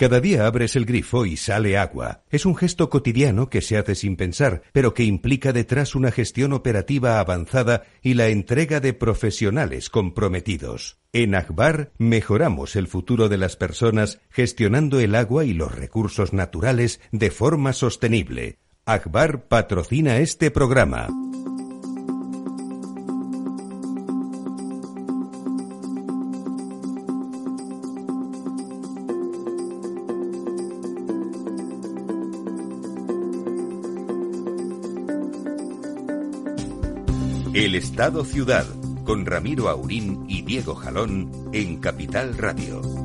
Cada día abres el grifo y sale agua. Es un gesto cotidiano que se hace sin pensar, pero que implica detrás una gestión operativa avanzada y la entrega de profesionales comprometidos. En Akbar mejoramos el futuro de las personas gestionando el agua y los recursos naturales de forma sostenible. Akbar patrocina este programa. Estado Ciudad, con Ramiro Aurín y Diego Jalón en Capital Radio.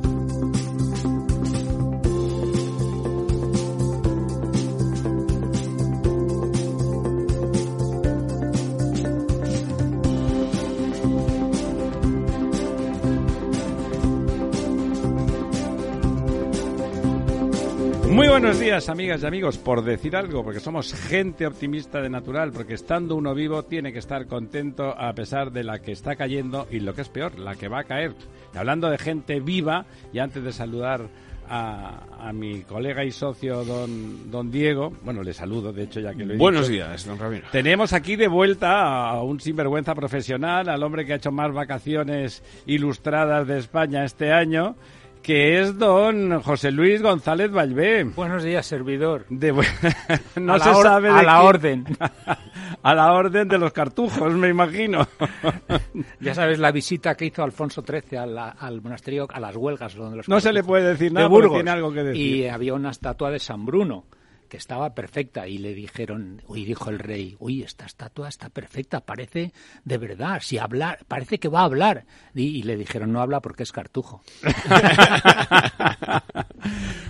Días, amigas y amigos, por decir algo, porque somos gente optimista de natural, porque estando uno vivo tiene que estar contento a pesar de la que está cayendo y lo que es peor, la que va a caer. Y hablando de gente viva, y antes de saludar a, mi colega y socio don, don Diego, bueno, le saludo, de hecho, ya que lo he Buenos dicho. días, don Ramiro. Tenemos aquí de vuelta a un sinvergüenza profesional, al hombre que ha hecho más vacaciones ilustradas de España este año, que es don José Luis González Valvé. Buenos días, servidor. De no A la se sabe a de la quién- orden. a la orden de los cartujos, me imagino. Ya sabes la visita que hizo Alfonso XIII a la- al monasterio, a las huelgas. Donde los No se le puede decir de nada porque Burgos. tiene algo que decir. Y había una estatua de San Bruno que estaba perfecta y le dijeron, uy, dijo el rey, uy, esta estatua está perfecta, parece de verdad, si hablar, parece que va a hablar. Y, y le dijeron, no habla porque es cartujo.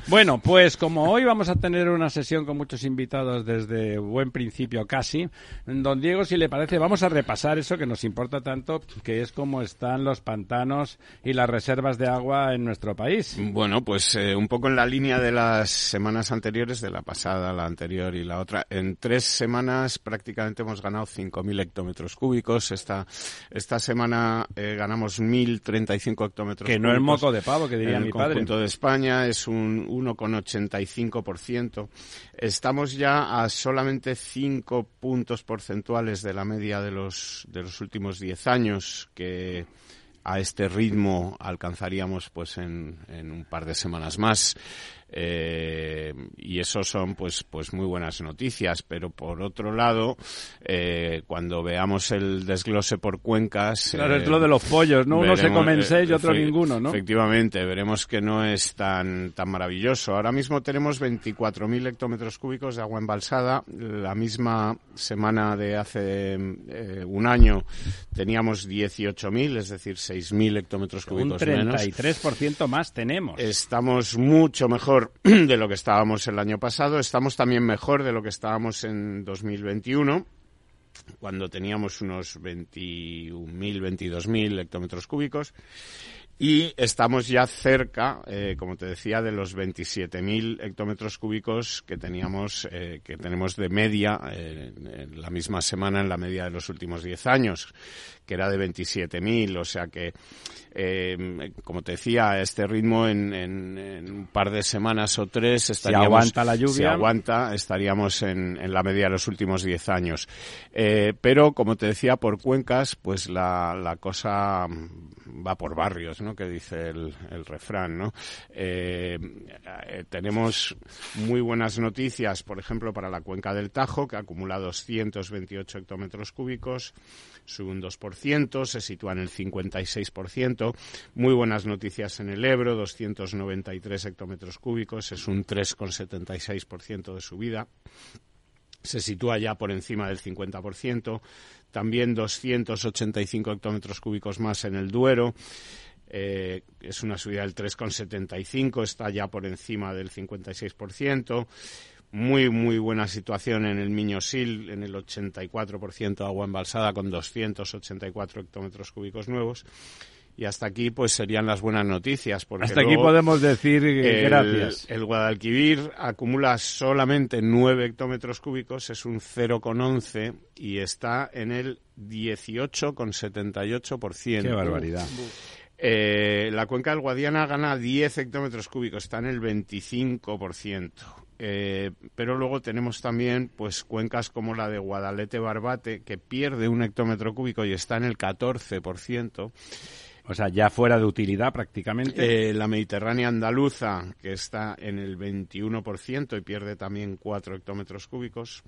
Bueno, pues como hoy vamos a tener una sesión con muchos invitados desde buen principio casi, don Diego, si le parece, vamos a repasar eso que nos importa tanto, que es cómo están los pantanos y las reservas de agua en nuestro país. Bueno, pues eh, un poco en la línea de las semanas anteriores, de la pasada, la anterior y la otra. En tres semanas prácticamente hemos ganado 5.000 hectómetros cúbicos. Esta, esta semana eh, ganamos 1.035 hectómetros Que no es cúbicos. moco de pavo, que diría en mi el padre. conjunto de España es un 1,85%. Estamos ya a solamente 5 puntos porcentuales de la media de los, de los últimos 10 años que a este ritmo alcanzaríamos pues en, en un par de semanas más. Eh, y eso son pues pues muy buenas noticias pero por otro lado eh, cuando veamos el desglose por cuencas Claro, eh, es lo de los pollos, ¿no? Uno se veremos, come en eh, seis y otro ninguno, ¿no? Efectivamente, veremos que no es tan, tan maravilloso. Ahora mismo tenemos 24.000 hectómetros cúbicos de agua embalsada. La misma semana de hace eh, un año teníamos 18.000, es decir, 6.000 hectómetros Un cúbicos menos. 33% más tenemos. Estamos mucho mejor de lo que estábamos el año pasado. Estamos también mejor de lo que estábamos en 2021 cuando teníamos unos 21.000, 22.000 hectómetros cúbicos. Y estamos ya cerca, eh, como te decía, de los 27.000 hectómetros cúbicos que teníamos, eh, que tenemos de media eh, en, la misma semana en la media de los últimos 10 años, que era de 27.000. O sea que, eh, como te decía, a este ritmo en, en- en un par de semanas o tres estaríamos, aguanta la lluvia. si aguanta, estaríamos en, en la media de los últimos 10 años. Eh, pero, como te decía, por cuencas, pues la, la cosa va por barrios, ¿no? Que dice el, el refrán, ¿no? Eh, tenemos muy buenas noticias, por ejemplo, para la cuenca del Tajo, que acumula 228 hectómetros cúbicos, sube un 2%, se sitúa en el 56%. Muy buenas noticias en el Ebro, 293 hectómetros cúbicos, es un 3,76% de subida. Se sitúa ya por encima del 50%, también 285 hectómetros cúbicos más en el Duero, eh, es una subida del 3,75, está ya por encima del 56%, muy, muy buena situación en el Miño-Sil, en el 84% agua embalsada con 284 hectómetros cúbicos nuevos. Y hasta aquí, pues serían las buenas noticias. Porque Hasta aquí podemos decir eh, el, gracias. El Guadalquivir acumula solamente 9 hectómetros cúbicos, es un 0,11 y está en el 18,78%. Qué barbaridad. Eh, la cuenca del Guadiana gana 10 hectómetros cúbicos, está en el 25%. Eh, pero luego tenemos también pues cuencas como la de Guadalete Barbate que pierde un hectómetro cúbico y está en el 14%. O sea, ya fuera de utilidad prácticamente. Eh, la Mediterránea andaluza, que está en el 21% y pierde también 4 hectómetros cúbicos.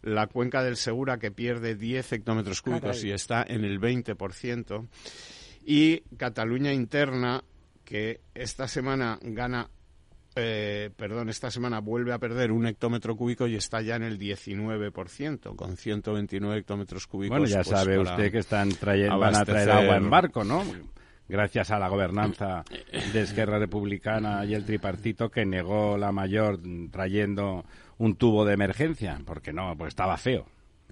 La cuenca del Segura, que pierde 10 hectómetros cúbicos y está en el 20%. Y Cataluña interna, que esta semana gana eh, perdón, esta semana vuelve a perder un hectómetro cúbico y está ya en el 19%, con 129 hectómetros cúbicos. Bueno, ya pues, sabe usted que están trayendo, van a traer agua en barco, ¿no? Gracias a la gobernanza de Esquerra Republicana y el tripartito que negó la mayor trayendo un tubo de emergencia, porque no, pues estaba feo.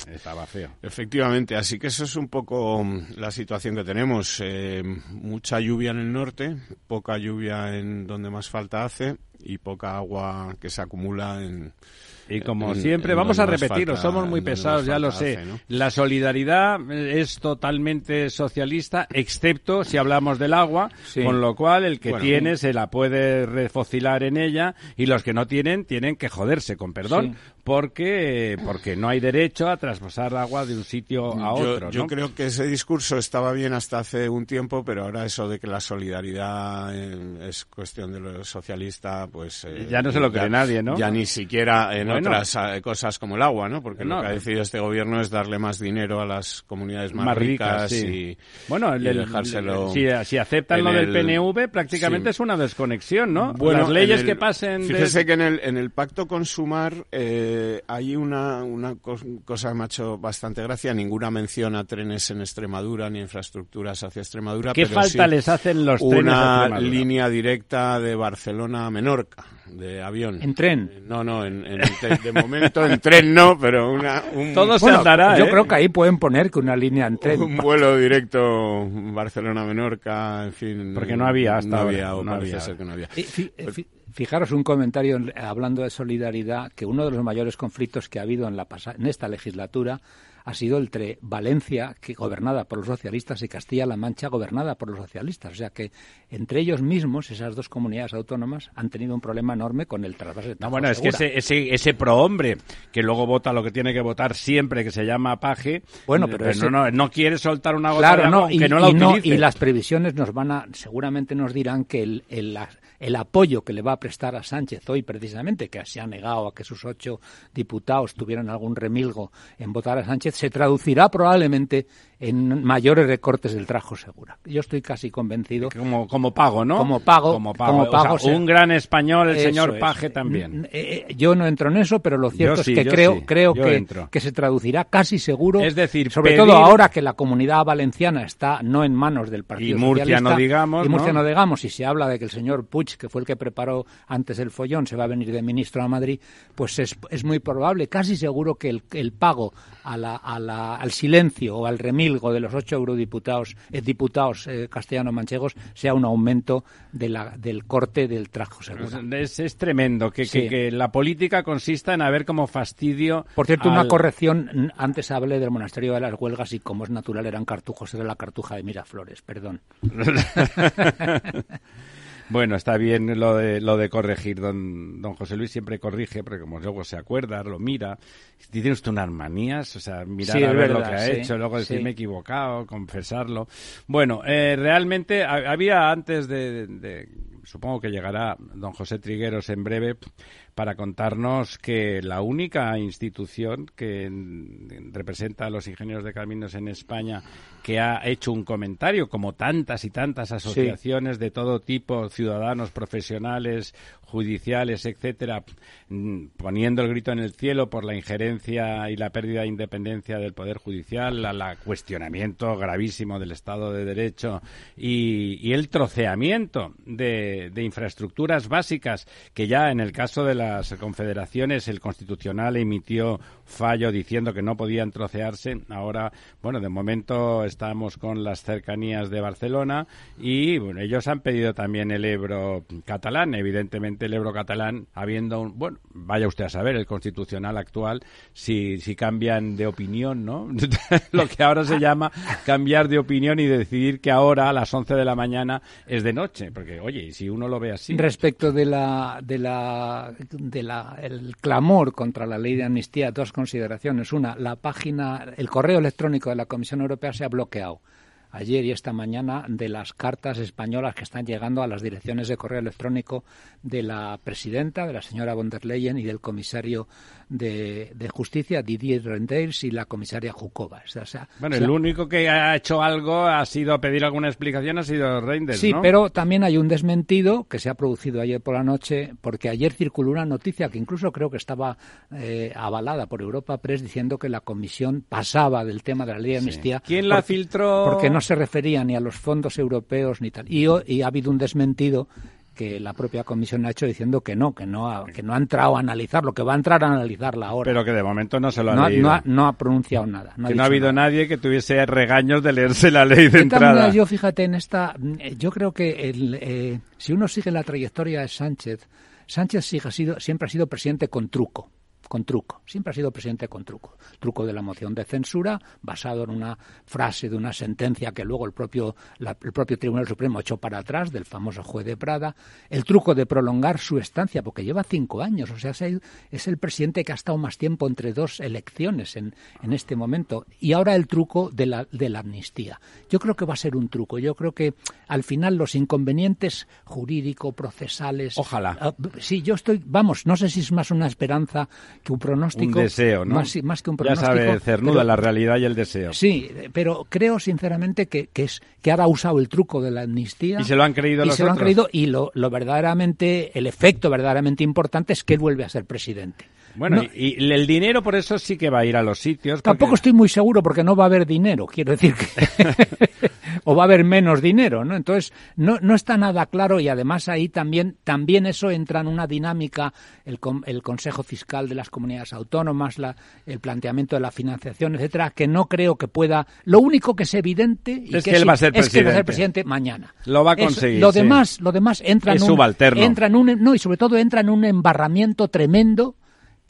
Estaba feo. Efectivamente, así que eso es un poco mm, la situación que tenemos. Eh, mucha lluvia en el norte, poca lluvia en donde más falta hace y poca agua que se acumula en... Y como en- siempre, en vamos a repetirlo, somos muy pesados, ya lo sé. hace, ¿no? La solidaridad es totalmente socialista, excepto si hablamos del agua, Sí. con lo cual el que Bueno. tiene se la puede refocilar en ella y los que no tienen tienen que joderse, con perdón, Sí. Porque porque no hay derecho a traspasar agua de un sitio a otro. yo ¿no? creo que ese discurso estaba bien hasta hace un tiempo, pero ahora eso de que la solidaridad eh, es cuestión de lo socialista, pues... eh, Ya no se lo cree nadie, ¿no? Ya ni siquiera en Bueno. otras eh, cosas como el agua, ¿no? Porque No. lo que ha decidido este gobierno es darle más dinero a las comunidades más, más ricas, sí. y, bueno, el- y el- dejárselo... si, si aceptan lo del el- PNV, prácticamente sí. es una desconexión, ¿no? Bueno, Las leyes que pasen de- Fíjese que en el, en el pacto consumar eh, hay una, una cos- cosa que me ha hecho bastante gracia. Ninguna mención a trenes en Extremadura ni infraestructuras hacia Extremadura. ¿Qué pero falta sí les hacen los trenes a Una línea directa de Barcelona a Menorca, de avión. En tren. Eh, No, no, en, en de momento en tren no, pero una, un, Todo se Bueno, andará, yo ¿eh? creo que ahí pueden poner que una línea en tren. un vuelo directo Barcelona-Menorca, en fin. Porque no había hasta no ahora, había, o no parece había. ser que no había. Eh, fi- eh, fi- Fijaros un comentario en- hablando de solidaridad, que uno de los mayores conflictos que ha habido en, la en esta legislatura ha sido entre Valencia, que gobernada por los socialistas, y Castilla-La Mancha, gobernada por los socialistas. O sea que entre ellos mismos, esas dos comunidades autónomas, han tenido un problema enorme con el trasvase de No, bueno, es que ese, ese, ese prohombre que luego vota lo que tiene que votar siempre, que se llama Paje, Bueno, pero eh, ese- no, no, no quiere soltar una gota Claro, de agua no, y, no la y no- utilice. y las previsiones nos van a, seguramente nos dirán que el, el apoyo que le va a prestar a Sánchez hoy, precisamente, que se ha negado a que sus ocho diputados tuvieran algún remilgo en votar a Sánchez, se traducirá probablemente en mayores recortes del trajo segura. Yo estoy casi convencido. Como, como pago, ¿no? Como pago, Como pago. como O sea, pago, o sea, un gran español, el señor es. Paje también. Eh, eh, yo no entro en eso, pero lo cierto es que creo, sí, creo que, que se traducirá casi seguro. Es decir, sobre pedir- todo ahora que la comunidad valenciana está no en manos del Partido Y Murcia Socialista, no digamos, y Murcia ¿no? no digamos, y se habla de que el señor Puig, que fue el que preparó antes el follón, se va a venir de ministro a Madrid, pues es, es muy probable, casi seguro que el, el pago a la, a la- al silencio o al de los ocho eurodiputados, eh, diputados eh, castellano-manchegos, sea un aumento de la, del corte del trajo seguro. Es, es tremendo que, Sí. que, que la política consista en haber como fastidio. Por cierto, una corrección. Antes hablé del monasterio de las huelgas y como es natural eran cartujos, era la cartuja de Miraflores, perdón. Bueno, está bien lo de, lo de corregir. Don, don José Luis siempre corrige, porque como luego se acuerda, lo mira. Tiene usted unas manías, o sea, mirar Sí, a ver lo que ha sí, hecho, luego decir sí. me he equivocado, confesarlo. Bueno, eh, realmente ha- había antes de, de- Supongo que llegará don José Trigueros en breve para contarnos que la única institución que representa a los ingenieros de caminos en España que ha hecho un comentario, como tantas y tantas asociaciones de todo tipo, ciudadanos, profesionales, judiciales, etcétera, mm, poniendo el grito en el cielo por la injerencia y la pérdida de independencia del Poder Judicial, la cuestionamiento gravísimo del Estado de Derecho y, y el troceamiento de, de, infraestructuras básicas, que ya en el caso de las confederaciones el Constitucional emitió fallo diciendo que no podían trocearse. Ahora, bueno, de momento estamos con las cercanías de Barcelona y bueno, ellos han pedido también el Ebro catalán. Evidentemente el catalán, habiendo un, bueno, vaya usted a saber, el Constitucional actual, si, si cambian de opinión, ¿no? Lo que ahora se llama cambiar de opinión y decidir que ahora a las 11 de la mañana es de noche, porque oye, si uno lo ve así. Respecto de la de la de la el clamor contra la ley de amnistía, dos consideraciones. Una, la página, el correo electrónico de la Comisión Europea se ha bloqueado ayer y esta mañana de las cartas españolas que están llegando a las direcciones de correo electrónico de la presidenta, de la señora von der Leyen y del comisario de, Justicia, Didier Renders, y la comisaria Jukova. bueno, el único que ha hecho algo ha sido pedir alguna explicación, ha sido Renders. Sí, pero también hay un desmentido que se ha producido ayer por la noche, porque ayer circuló una noticia que incluso creo que estaba eh, avalada por Europa Press diciendo que la comisión pasaba del tema de la ley de amnistía. ¿Quién la filtró? Porque no se refería ni a los fondos europeos ni tal. Y, y ha habido un desmentido que la propia comisión ha hecho diciendo que no, que no, ha, que no ha entrado a analizarlo, que va a entrar a analizarla ahora. Pero que de momento no se lo ha no, leído. No ha, pronunciado nada. que no ha habido nadie que tuviese regaños de leerse la ley de entrada. yo fíjate en esta, yo creo que el, eh, si uno sigue la trayectoria de Sánchez, Sánchez sigue, ha sido, siempre ha sido presidente con truco con truco. Siempre ha sido presidente con truco. Truco de la moción de censura, basado en una frase de una sentencia que luego el propio, el propio Tribunal Supremo echó para atrás, del famoso juez de Prada. El truco de prolongar su estancia, porque lleva cinco años. O sea, es el presidente que ha estado más tiempo entre dos elecciones en, en este momento. Y ahora el truco de la, de la amnistía. Yo creo que va a ser un truco. Yo creo que al final los inconvenientes jurídico-procesales. Ojalá. Ah, sí, yo estoy. Vamos, no sé si es más una esperanza que un pronóstico. Un deseo, ¿no? Más, que un pronóstico. Ya sabe, cernuda la realidad y el deseo. Sí, pero creo sinceramente que, que, es, que ahora ha usado el truco de la amnistía. Y se lo han creído y se lo han creído y lo, lo verdaderamente, el efecto verdaderamente importante es que él vuelve a ser presidente. Bueno, y, el dinero por eso sí que va a ir a los sitios. Tampoco estoy muy seguro porque no va a haber dinero, quiero decir que... o va a haber menos dinero, ¿no? Entonces, no, no está nada claro y además ahí también, también eso entra en una dinámica, el, el Consejo Fiscal de las Comunidades Autónomas, la, el planteamiento de la financiación, etcétera, que no creo que pueda... Lo único que es evidente es, que, él va a ser presidente. que va a ser presidente mañana. Lo va a conseguir. lo demás, lo demás entra en un, subalterno. entra en un, no y sobre todo entra en un embarramiento tremendo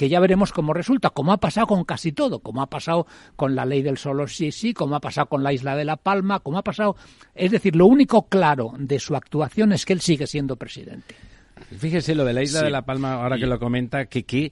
que ya veremos cómo resulta, como ha pasado con casi todo, como ha pasado con la ley del solo sí sí, como ha pasado con la isla de La Palma, como ha pasado... Es decir, lo único claro de su actuación es que él sigue siendo presidente. Fíjese lo de la isla de La Palma, ahora que lo comenta, que, que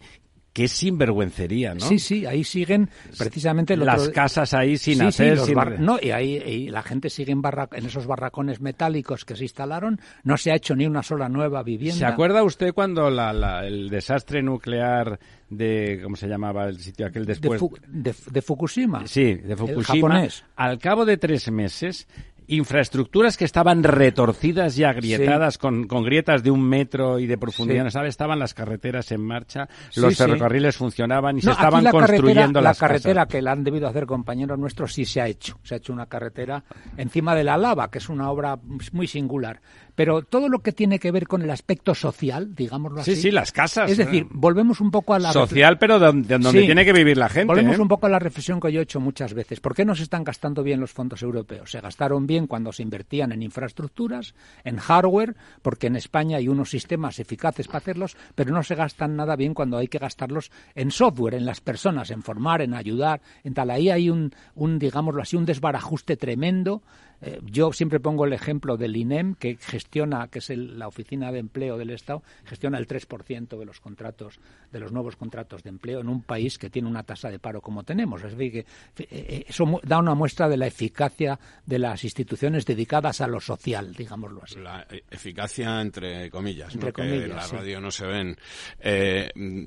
qué sinvergüencería, ¿no? Sí, sí, ahí siguen precisamente las casas ahí sin hacer, no y ahí la gente sigue en, en esos barracones metálicos que se instalaron, no se ha hecho ni una sola nueva vivienda. ¿Se acuerda usted cuando el desastre nuclear de cómo se llamaba el sitio aquel después de, Fukushima? Sí, de Fukushima. Al cabo de tres meses infraestructuras que estaban retorcidas y agrietadas con, con, grietas de un metro y de profundidad, Estaban las carreteras en marcha, los ferrocarriles funcionaban y se estaban construyendo las La carretera que la han debido hacer compañeros nuestros sí se ha hecho. Se ha hecho una carretera encima de la lava, que es una obra muy singular. Pero todo lo que tiene que ver con el aspecto social, digámoslo así. Sí, sí, las casas. Es decir, eh. volvemos un poco a la. Social, pero donde, donde tiene que vivir la gente. Volvemos ¿eh? un poco a la reflexión que yo he hecho muchas veces. ¿Por qué no se están gastando bien los fondos europeos? Se gastaron bien cuando se invertían en infraestructuras, en hardware, porque en España hay unos sistemas eficaces para hacerlos, pero no se gastan nada bien cuando hay que gastarlos en software, en las personas, en formar, en ayudar, en tal. Ahí hay un, un digámoslo así, un desbarajuste tremendo eh, yo siempre pongo el ejemplo del INEM, que gestiona, que es la Oficina de Empleo del Estado, gestiona el 3% de los contratos, de los nuevos contratos de empleo en un país que tiene una tasa de paro como tenemos. Es decir, que eh, eh, eso da una muestra de la eficacia de las instituciones dedicadas a lo social, digámoslo así. La eficacia entre comillas, entre comillas que la radio no se ven.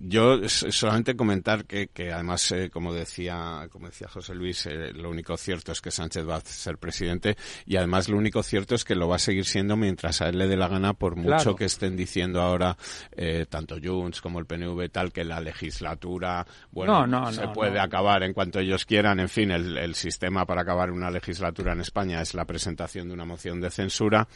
yo solamente comentar que, que además, como decía, como decía José Luis, lo único cierto es que Sánchez va a ser presidente y además lo único cierto es que lo va a seguir siendo mientras a él le dé la gana, por mucho que estén diciendo ahora eh, tanto Junts como el PNV tal que la legislatura, bueno, se puede acabar en cuanto ellos quieran. En fin, el, el sistema para acabar una legislatura en España es la presentación de una moción de censura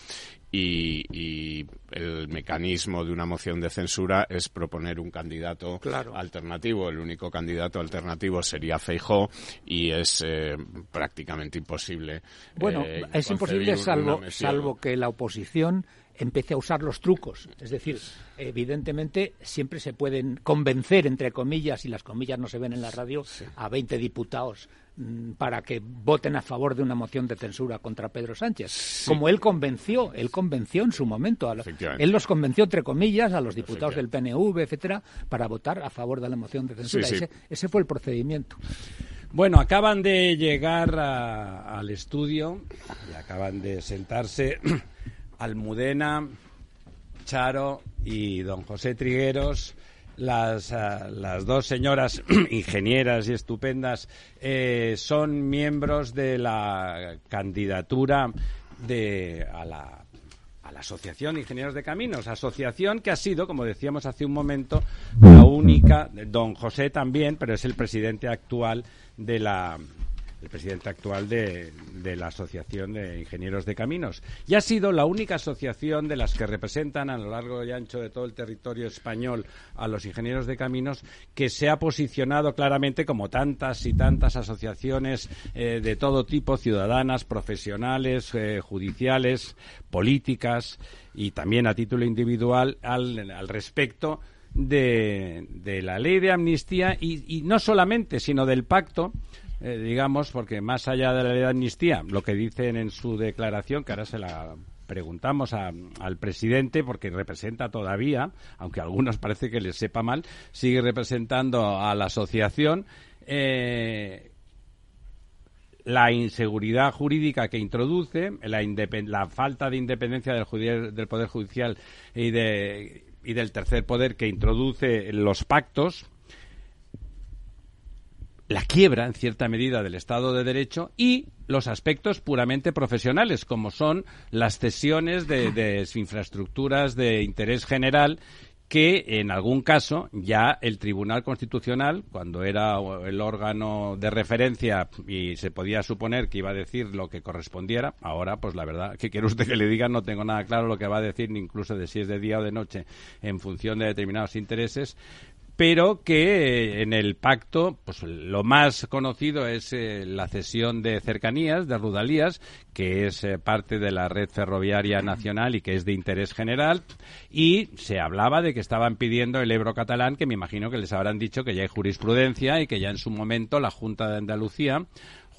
y, el mecanismo de una moción de censura es proponer un candidato alternativo. El único candidato alternativo sería Feijó y es eh, prácticamente imposible. Bueno, eh, es imposible salvo, salvo que la oposición empiece a usar los trucos. Es decir, evidentemente siempre se pueden convencer, entre comillas, y las comillas no se ven en la radio, a 20 diputados Mm, para que voten a favor de una moción de censura contra Pedro Sánchez. Como él convenció, él convenció en su momento, él los convenció entre comillas a los diputados del PNV, etcétera, para votar a favor de la moción de censura. ese, fue el procedimiento. Bueno, acaban de llegar al estudio y acaban de sentarse Almudena, Charo y don José Trigueros las, ah, las dos señoras ingenieras y estupendas eh, son miembros de la candidatura de, a la a la Asociación de Ingenieros de Caminos, asociación que ha sido, como decíamos hace un momento, la única, don José también, pero es el presidente actual de la, el presidente actual de, la Asociación de Ingenieros de Caminos. Y ha sido la única asociación de las que representan a lo largo y ancho de todo el territorio español a los ingenieros de caminos que se ha posicionado claramente como tantas y tantas asociaciones eh, de todo tipo, ciudadanas, profesionales, eh, judiciales, políticas y también a título individual al, respecto de, la ley de amnistía y no solamente, sino del pacto eh, digamos, porque más allá de la ley de amnistía, lo que dicen en su declaración, que ahora se la preguntamos al presidente porque representa todavía, aunque a algunos parece que les sepa mal, sigue representando a la asociación. Eh, la inseguridad jurídica que introduce, la, la falta de independencia del, Poder Judicial y del tercer poder que introduce los pactos, la quiebra, en cierta medida, del Estado de Derecho y los aspectos puramente profesionales, como son las cesiones de, infraestructuras de interés general que en algún caso ya el Tribunal Constitucional, cuando era el órgano de referencia y se podía suponer que iba a decir lo que correspondiera, ahora pues la verdad, que quiere usted que le diga, no tengo nada claro lo que va a decir, incluso de si es de día o de noche, en función de determinados intereses, pero que eh, en el pacto, pues lo más conocido es eh, la cesión de cercanías, de Rudalías, que es eh, parte de la red ferroviaria nacional y que es de interés general, y se hablaba de que estaban pidiendo el Ebro catalán, que me imagino que les habrán dicho que ya hay jurisprudencia y que ya en su momento la Junta de Andalucía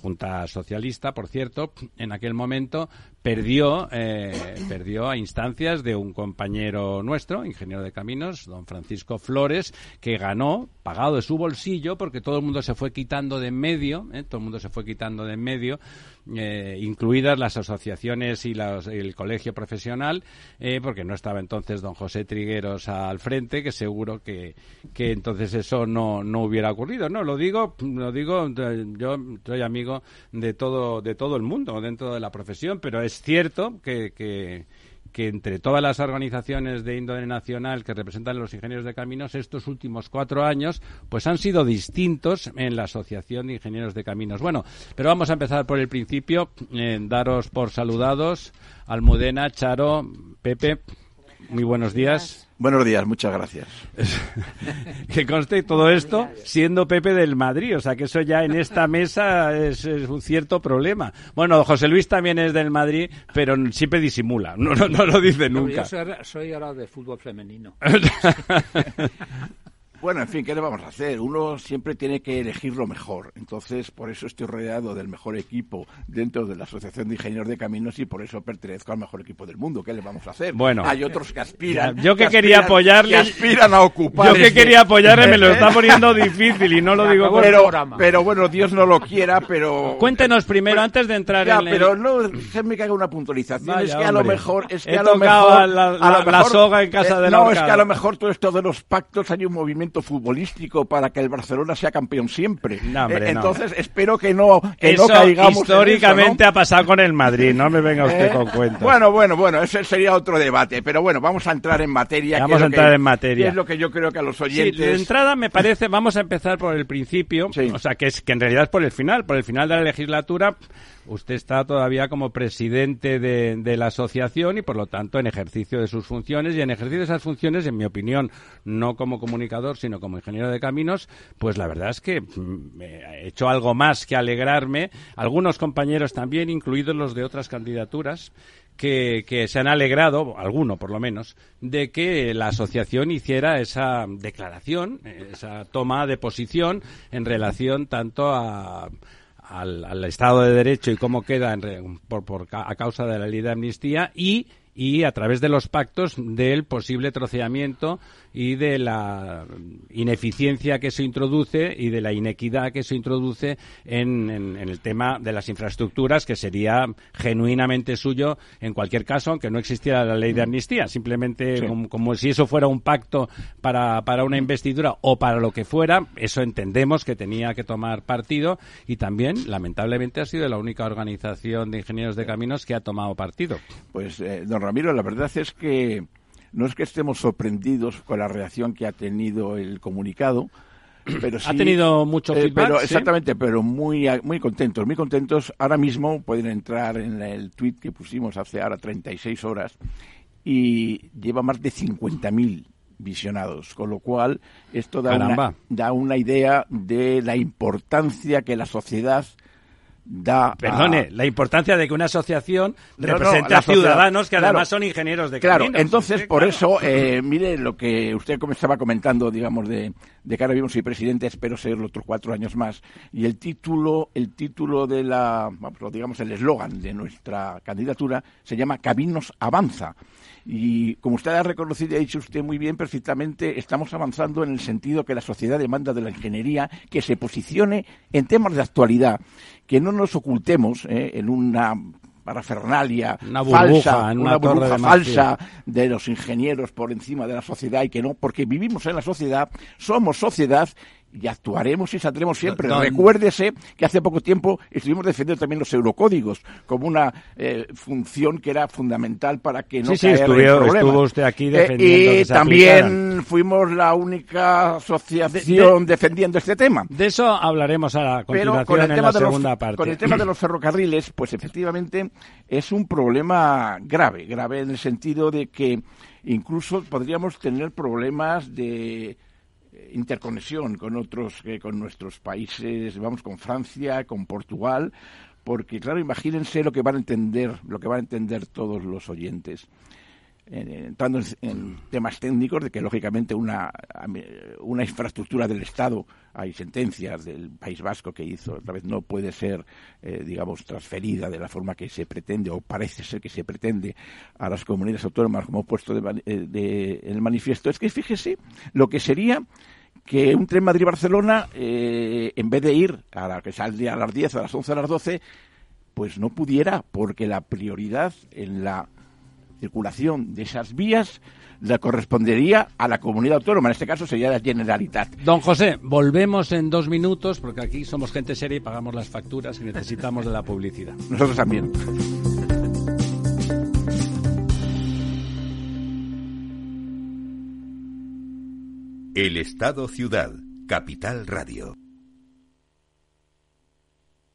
Junta Socialista, por cierto, en aquel momento perdió, eh, perdió a instancias de un compañero nuestro, ingeniero de caminos, don Francisco Flores, que ganó, pagado de su bolsillo, porque todo el mundo se fue quitando de en medio, eh, todo el mundo se fue quitando de en medio, eh, incluidas las asociaciones y el colegio profesional, porque no estaba entonces don José Trigueros al frente, que seguro que, que entonces eso no, no hubiera ocurrido. No, lo digo, lo digo, yo soy amigo de todo, de todo el mundo dentro de la profesión, pero es cierto que, que, entre todas las organizaciones de índole nacional que representan los ingenieros de caminos, estos últimos cuatro años, pues han sido distintos en la Asociación de Ingenieros de Caminos. Bueno, pero vamos a empezar por el principio. Eh, daros por saludados. Almudena, Charo, Pepe, muy buenos días. Buenos días, muchas gracias. que conste todo esto siendo Pepe del Madrid, o sea que eso ya en esta mesa es, un cierto problema. Bueno, José Luis también es del Madrid, pero siempre disimula, no, no, lo dice nunca. yo soy ahora de fútbol femenino. Bueno, en fin, ¿qué le vamos a hacer? Uno siempre tiene que elegir lo mejor. Entonces, por eso estoy rodeado del mejor equipo dentro de la Asociación de Ingenieros de Caminos y por eso pertenezco al mejor equipo del mundo. ¿Qué le vamos a hacer? Bueno, hay otros que aspiran. yo que, quería apoyarle, que aspiran a ocupar. Yo que este quería apoyarle me lo está poniendo difícil y no lo digo por pero, pero bueno, Dios no lo quiera, pero cuéntenos primero antes de entrar ya, en pero no déjeme que haga una puntualización. es que a lo mejor es que He a lo mejor la, soga en casa eh, de No, es que a lo mejor todo esto de los pactos hay un movimiento futbolístico para que el Barcelona sea campeón siempre. No, hombre, Eh, no. Entonces espero que no, que Eso no caigamos en históricamente eso, ¿no? ha pasado con el Madrid, no me venga usted Eh, con cuentos. Bueno, bueno, bueno, ese sería otro debate, pero bueno, vamos a entrar en materia. Vamos a entrar que- en materia. es lo que yo creo que a los Sí, oyentes... de entrada me parece, vamos a empezar por el principio, Sí. o sea, que es que en realidad es por el final, por el final de la legislatura, usted está todavía como presidente de, la asociación y por lo tanto en ejercicio de sus funciones y en ejercicio de esas funciones, en mi opinión, no como comunicador, sino como ingeniero de caminos, pues la verdad es que mm, he hecho algo más que alegrarme, algunos compañeros también, incluidos los de otras candidaturas, que, que se han alegrado, alguno por lo menos, de que la asociación hiciera esa declaración, eh, esa toma de posición en relación tanto a, al, al Estado de Derecho y cómo queda en por, por a causa de la ley de amnistía y y a través de los pactos del posible troceamiento y de la ineficiencia que se introduce y de la inequidad que se introduce en, en- en el tema de las infraestructuras, que sería genuinamente suyo en cualquier caso, aunque no existiera la ley de amnistía. Simplemente Sí. como, como si eso fuera un pacto para, para una investidura o para lo que fuera, eso entendemos que tenía que tomar partido y también, lamentablemente, ha sido la única organización de ingenieros de caminos que ha tomado partido. Pues, eh, don Ramiro, la verdad es que no es que estemos sorprendidos con la reacción que ha tenido el comunicado, pero sí... ¿Ha tenido mucho eh, feedback? pero, sí? Exactamente, pero muy, a- muy contentos, muy contentos. Ahora mismo pueden entrar en el tweet que pusimos hace ahora 36 horas y lleva más de 50.000 visionados, con lo cual esto da una, da una idea de la importancia que la sociedad da a- Perdone, la importancia de que una asociación No, represente a ciudadanos que claro. además son ingenieros de Claro, caminos. entonces Sí, por claro. eso, eh, mire lo que usted como estaba comentando, digamos, de, de que ahora mismo soy presidente, espero ser otros cuatro años más. Y el título, el título de la, digamos, el eslogan de nuestra candidatura se llama Caminos Avanza. Y como usted ha reconocido y ha dicho usted muy bien, perfectamente, estamos avanzando en el sentido que la sociedad demanda de la ingeniería que se posicione en temas de actualidad, que no nos ocultemos eh, en una parafernalia Una burbuja, falsa, en una, burbuja de falsa de los ingenieros por encima de la sociedad y que no, porque vivimos en la sociedad, somos sociedad y actuaremos y saldremos siempre. Recuérdese que hace poco tiempo estuvimos defendiendo también los eurocódigos como una eh, función que era fundamental para que no Sí, sí, estuvo- usted aquí Eh, defendiendo y que se también aplicaran. fuimos la única asociación defendiendo este tema. De eso hablaremos a Pero continuación con el, en tema la de los, segunda parte. con el tema de los ferrocarriles, pues efectivamente es un problema grave, grave en el sentido de que incluso podríamos tener problemas de interconexión con otros, eh, con nuestros países, vamos, con Francia, con Portugal, porque claro, imagínense lo que van a entender, lo que van a entender todos los oyentes entrando en, temas técnicos de que lógicamente una, una infraestructura del Estado, hay sentencias del País Vasco que hizo, otra vez no puede ser, eh, digamos, transferida de la forma que se pretende o parece ser que se pretende a las comunidades autónomas, como he puesto de, eh, en el manifiesto. Es que fíjese lo que sería que un tren Madrid-Barcelona, eh, en vez de ir a la que saldría a las 10, a las 11, a las 12, pues no pudiera, porque la prioridad en la circulación de esas vías la correspondería a la comunidad autónoma, en este caso sería la Generalitat. Don José, volvemos en dos minutos porque aquí somos gente seria y pagamos las facturas y necesitamos de la publicidad. Nosotros también. El Estado Ciudad, Capital Radio.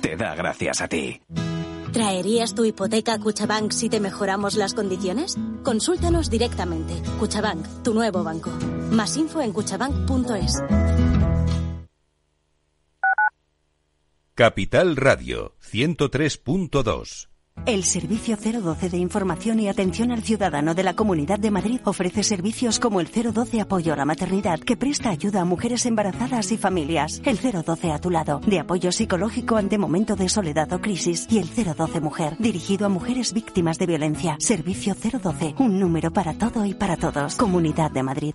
te da gracias a ti. ¿Traerías tu hipoteca a Cuchabank si te mejoramos las condiciones? Consúltanos directamente. Cuchabank, tu nuevo banco. Más info en cuchabank.es. Capital Radio 103.2. El Servicio 012 de Información y Atención al Ciudadano de la Comunidad de Madrid ofrece servicios como el 012 Apoyo a la Maternidad, que presta ayuda a mujeres embarazadas y familias. El 012 a tu lado, de apoyo psicológico ante momento de soledad o crisis. Y el 012 Mujer, dirigido a mujeres víctimas de violencia. Servicio 012, un número para todo y para todos. Comunidad de Madrid.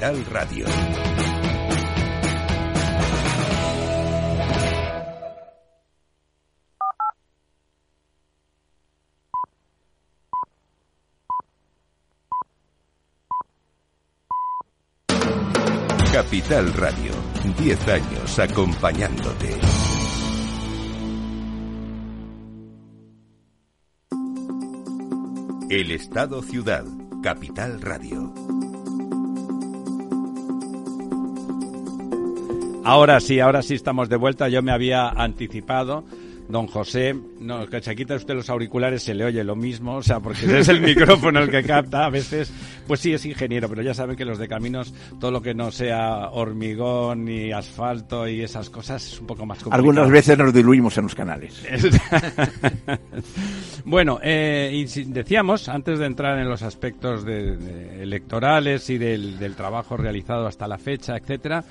Capital Radio. Capital Radio, 10 años acompañándote. El Estado Ciudad, Capital Radio. Ahora sí, ahora sí estamos de vuelta. Yo me había anticipado. Don José, no, que se quita usted los auriculares, se le oye lo mismo, o sea, porque es el micrófono el que capta. A veces, pues sí, es ingeniero, pero ya saben que los de caminos, todo lo que no sea hormigón y asfalto y esas cosas es un poco más complicado. Algunas veces nos diluimos en los canales. bueno, eh, decíamos, antes de entrar en los aspectos de- de electorales y del, del trabajo realizado hasta la fecha, etcétera,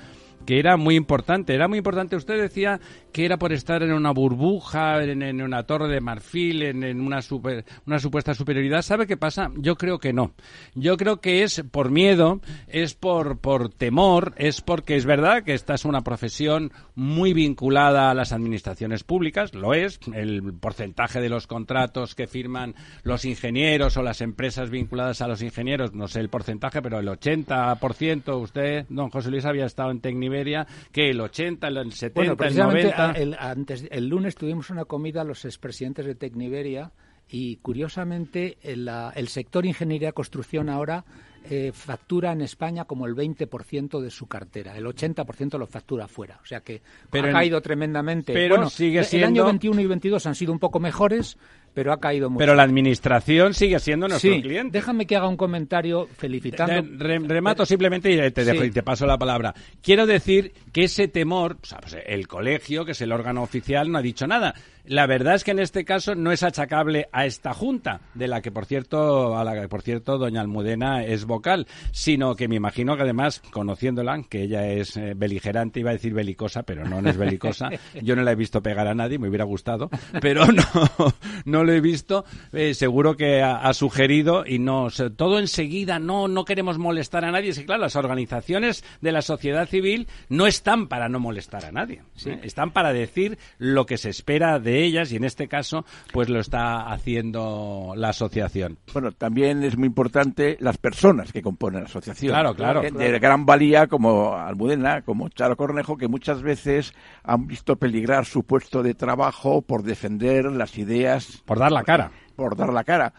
que era muy importante. Era muy importante. Usted decía que era por estar en una burbuja, en, una torre de marfil, en, una, super- una supuesta superioridad. ¿Sabe qué pasa? Yo creo que no. Yo creo que es por miedo, es por, por temor, es porque es verdad que esta es una profesión muy vinculada a las administraciones públicas, lo es. El porcentaje de los contratos que firman los ingenieros o las empresas vinculadas a los ingenieros, no sé el porcentaje, pero el 80%, usted, don José Luis, había estado en Tecniveria, que el 80, el 70, Bueno, el precisamente 90. el, antes, el lunes tuvimos una comida a los expresidentes de Tecniveria y curiosamente el, el sector ingeniería-construcción ahora eh, factura en España como el 20% de su cartera. El 80% lo factura fuera. O sea que Pero ha en- caído tremendamente. pero bueno, sigue el siendo- año 21 y 22 han sido un poco mejores, pero ha caído mucho. Pero la administración sigue siendo nuestro sí, cliente. déjame que haga un comentario felicitando. Re- remato simplemente y te, dejo, Sí. y te paso la palabra. Quiero decir que ese temor, o sea, pues, el colegio, que es el órgano oficial, no ha dicho nada. La verdad es que en este caso no es achacable a esta junta, de la que por cierto, a la que por cierto doña Almudena es vocal, sino que me imagino que además conociéndola, que ella es eh, beligerante, iba a decir belicosa, pero no, no es belicosa. Yo no la he visto pegar a nadie, me hubiera gustado, pero no, no lo he visto. Eh, seguro que ha, ha sugerido y no, o sea, todo enseguida, no, no queremos molestar a nadie. Es que claro, las organizaciones de la sociedad civil no están para no molestar a nadie, ¿eh? están para decir lo que se espera de ellas y en este caso, pues lo está haciendo la asociación. Bueno, también es muy importante las personas que componen la asociación. Claro, claro. Eh, De gran valía como Almudena, como Charo Cornejo, que muchas veces han visto peligrar su puesto de trabajo por defender las ideas. Por dar la cara. Por dar la cara.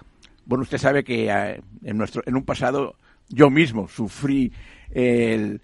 Bueno, usted sabe que eh, en, nuestro, en un pasado yo mismo sufrí el,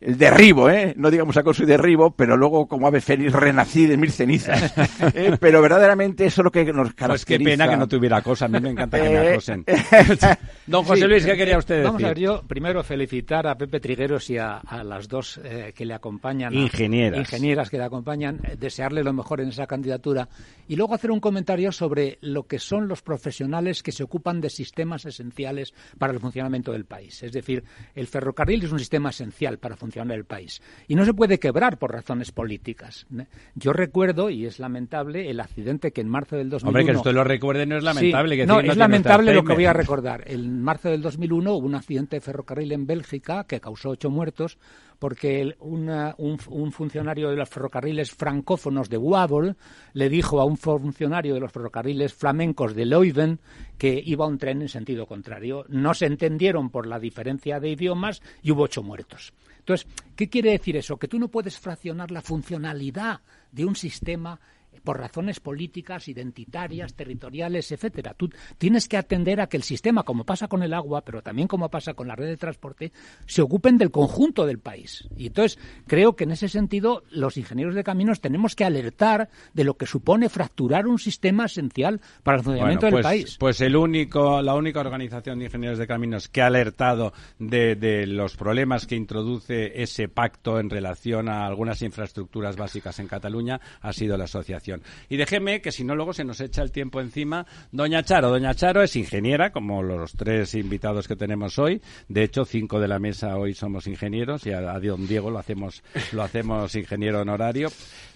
el derribo, ¿eh? No digamos acoso y derribo, pero luego como ave fénix renací de mil cenizas. ¿eh? Pero verdaderamente eso es lo que nos caracteriza. Pues qué pena que no tuviera cosa, a mí me encanta que me Eh, acosen. Don José Sí. Luis, ¿qué quería usted decir? Vamos a ver, yo primero felicitar a Pepe Trigueros y a, a las dos eh, que le acompañan. a- Ingenieras. ingenieras que le acompañan, eh, desearle lo mejor en esa candidatura. Y luego hacer un comentario sobre lo que son los profesionales que se ocupan de sistemas esenciales para el funcionamiento del país. Es decir, el ferrocarril es un sistema esencial para funcionar el país. Y no se puede quebrar por razones políticas. Yo recuerdo, y es lamentable, el accidente que en marzo del 2001... Hombre, que usted lo recuerde no es lamentable. Sí, que no, es lamentable lo que voy a recordar. En marzo del 2001 hubo un accidente de ferrocarril en Bélgica que causó ocho muertos porque el- una- un, un funcionario de los ferrocarriles francófonos de Wavre le dijo a un funcionario de los ferrocarriles flamencos de Leuven que iba un tren en sentido contrario. No se entendieron por la diferencia de idiomas y hubo ocho muertos. Entonces, ¿qué quiere decir eso? Que tú no puedes fraccionar la funcionalidad de un sistema por razones políticas, identitarias, territoriales, etcétera. Tú tienes que atender a que el sistema, como pasa con el agua, pero también como pasa con la red de transporte, se ocupen del conjunto del país. Y entonces creo que en ese sentido los ingenieros de caminos tenemos que alertar de lo que supone fracturar un sistema esencial para el funcionamiento del pues, país. Pues el único, la única organización de ingenieros de caminos que ha alertado de, de los problemas que introduce ese pacto en relación a algunas infraestructuras básicas en Cataluña ha sido la asociación y déjeme que si no luego se nos echa el tiempo encima. Doña Charo, Doña Charo es ingeniera, como los tres invitados que tenemos hoy. De hecho, cinco de la mesa hoy somos ingenieros y a, don Diego lo hacemos, lo hacemos ingeniero honorario.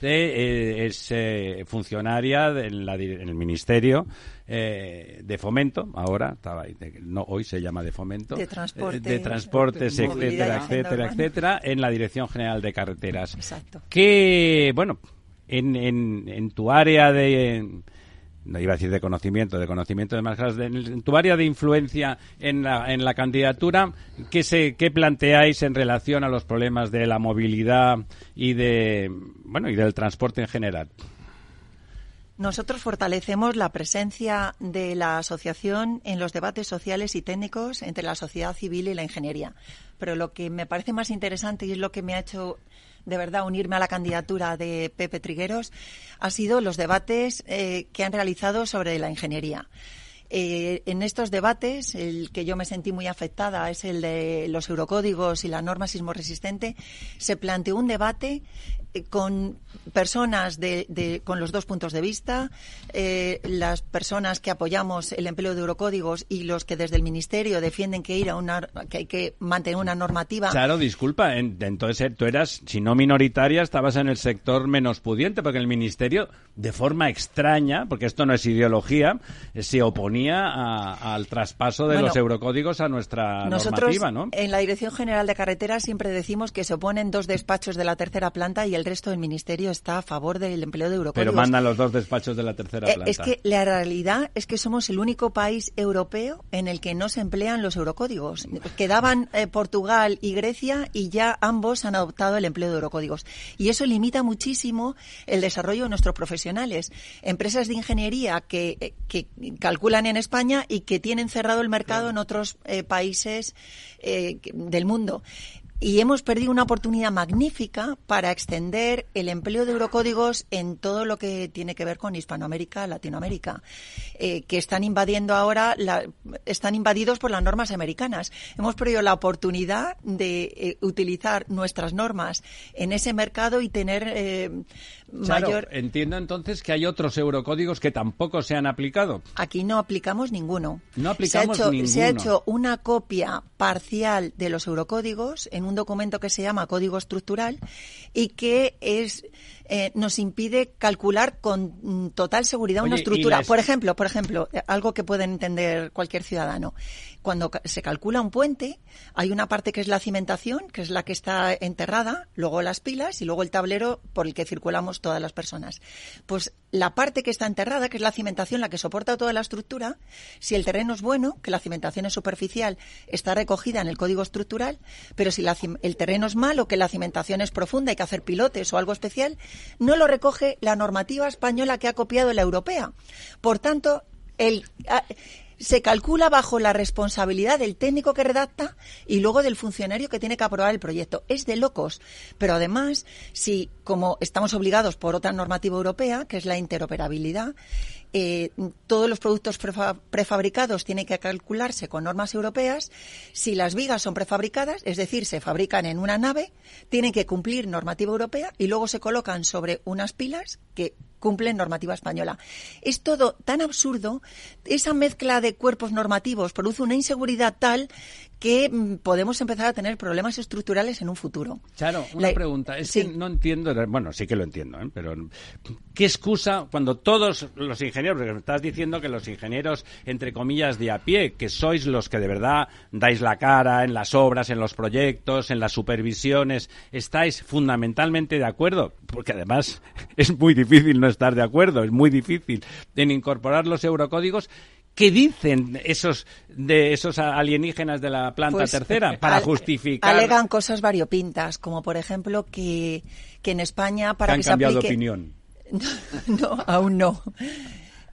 Eh, es eh, funcionaria en, el ministerio eh, de fomento, ahora, estaba no, hoy se llama de fomento, de, transporte, de transportes, etcétera, etcétera, etcétera, en la Dirección General de Carreteras. Exacto. Que, bueno, en, en, en tu área de no iba a decir de conocimiento, de conocimiento de más en tu área de influencia en la, en la candidatura, ¿qué, se, ¿qué planteáis en relación a los problemas de la movilidad y de bueno y del transporte en general? Nosotros fortalecemos la presencia de la asociación en los debates sociales y técnicos entre la sociedad civil y la ingeniería. Pero lo que me parece más interesante y es lo que me ha hecho de verdad unirme a la candidatura de Pepe Trigueros ha sido los debates eh, que han realizado sobre la ingeniería. Eh, en estos debates, el que yo me sentí muy afectada es el de los eurocódigos y la norma sismoresistente. Se planteó un debate con personas de, con los dos puntos de vista, eh, las personas que apoyamos el empleo de eurocódigos y los que desde el ministerio defienden que ir a una que hay que mantener una normativa. Claro, disculpa, entonces eh, tú eras, si no minoritaria, estabas en el sector menos pudiente, porque el ministerio, de forma extraña, porque esto no es ideología, se oponía al traspaso de los eurocódigos a nuestra normativa, ¿no? En la Dirección General de Carreteras siempre decimos que se oponen dos despachos de la tercera planta y el el resto del ministerio está a favor del empleo de eurocódigos. Pero mandan los dos despachos de la tercera eh, planta. Es que la realidad es que somos el único país europeo en el que no se emplean los eurocódigos. Quedaban eh, Portugal y Grecia y ya ambos han adoptado el empleo de eurocódigos. Y eso limita muchísimo el desarrollo de nuestros profesionales. Empresas de ingeniería que, eh, que calculan en España y que tienen cerrado el mercado en otros países del mundo y hemos perdido una oportunidad magnífica para extender el empleo de eurocódigos en todo lo que tiene que ver con Hispanoamérica, Latinoamérica, eh, que están invadiendo ahora, están invadidos por las normas americanas. Hemos perdido la oportunidad de eh, utilizar nuestras normas en ese mercado y tener eh, mayor. Entiendo entonces que hay otros eurocódigos que tampoco se han aplicado. Aquí no aplicamos ninguno. No aplicamos se ha hecho, ninguno. Se ha hecho una copia parcial de los eurocódigos en un documento que se llama Código Estructural y que es eh, nos impide calcular con mm, total seguridad una estructura. Por ejemplo, por ejemplo, eh, algo que puede entender cualquier ciudadano. Cuando se calcula un puente, hay una parte que es la cimentación, que es la que está enterrada, luego las pilas y luego el tablero por el que circulamos todas las personas. Pues la parte que está enterrada, que es la cimentación, la que soporta toda la estructura, si el terreno es bueno, que la cimentación es superficial, está recogida en el código estructural, pero si el terreno es malo, que la cimentación es profunda, hay que hacer pilotes o algo especial, no lo recoge la normativa española que ha copiado la europea. Por tanto, el, ah, se calcula bajo la responsabilidad del técnico que redacta y luego del funcionario que tiene que aprobar el proyecto. Es de locos. Pero además, si, como estamos obligados por otra normativa europea, que es la interoperabilidad, eh, todos los productos prefabricados tienen que calcularse con normas europeas. Si las vigas son prefabricadas, es decir, se fabrican en una nave, tienen que cumplir normativa europea y luego se colocan sobre unas pilas que cumplen normativa española. Es todo tan absurdo, esa mezcla de cuerpos normativos produce una inseguridad tal que mm, podemos empezar a tener problemas estructurales en un futuro. Claro, una pregunta. Es que no entiendo, bueno, sí que lo entiendo, ¿eh? pero ¿qué excusa cuando todos los ingenieros, porque me estás diciendo que los ingenieros, entre comillas, de a pie, que sois los que de verdad dais la cara en las obras, en los proyectos, en las supervisiones, estáis fundamentalmente de acuerdo? Porque además es muy difícil no estar de acuerdo, es muy difícil en incorporar los eurocódigos. ¿Qué dicen esos de esos alienígenas de la planta pues, tercera para justificar? Alegan cosas variopintas, como por ejemplo que, que en España para que, que se aplique, opinión no, aún no.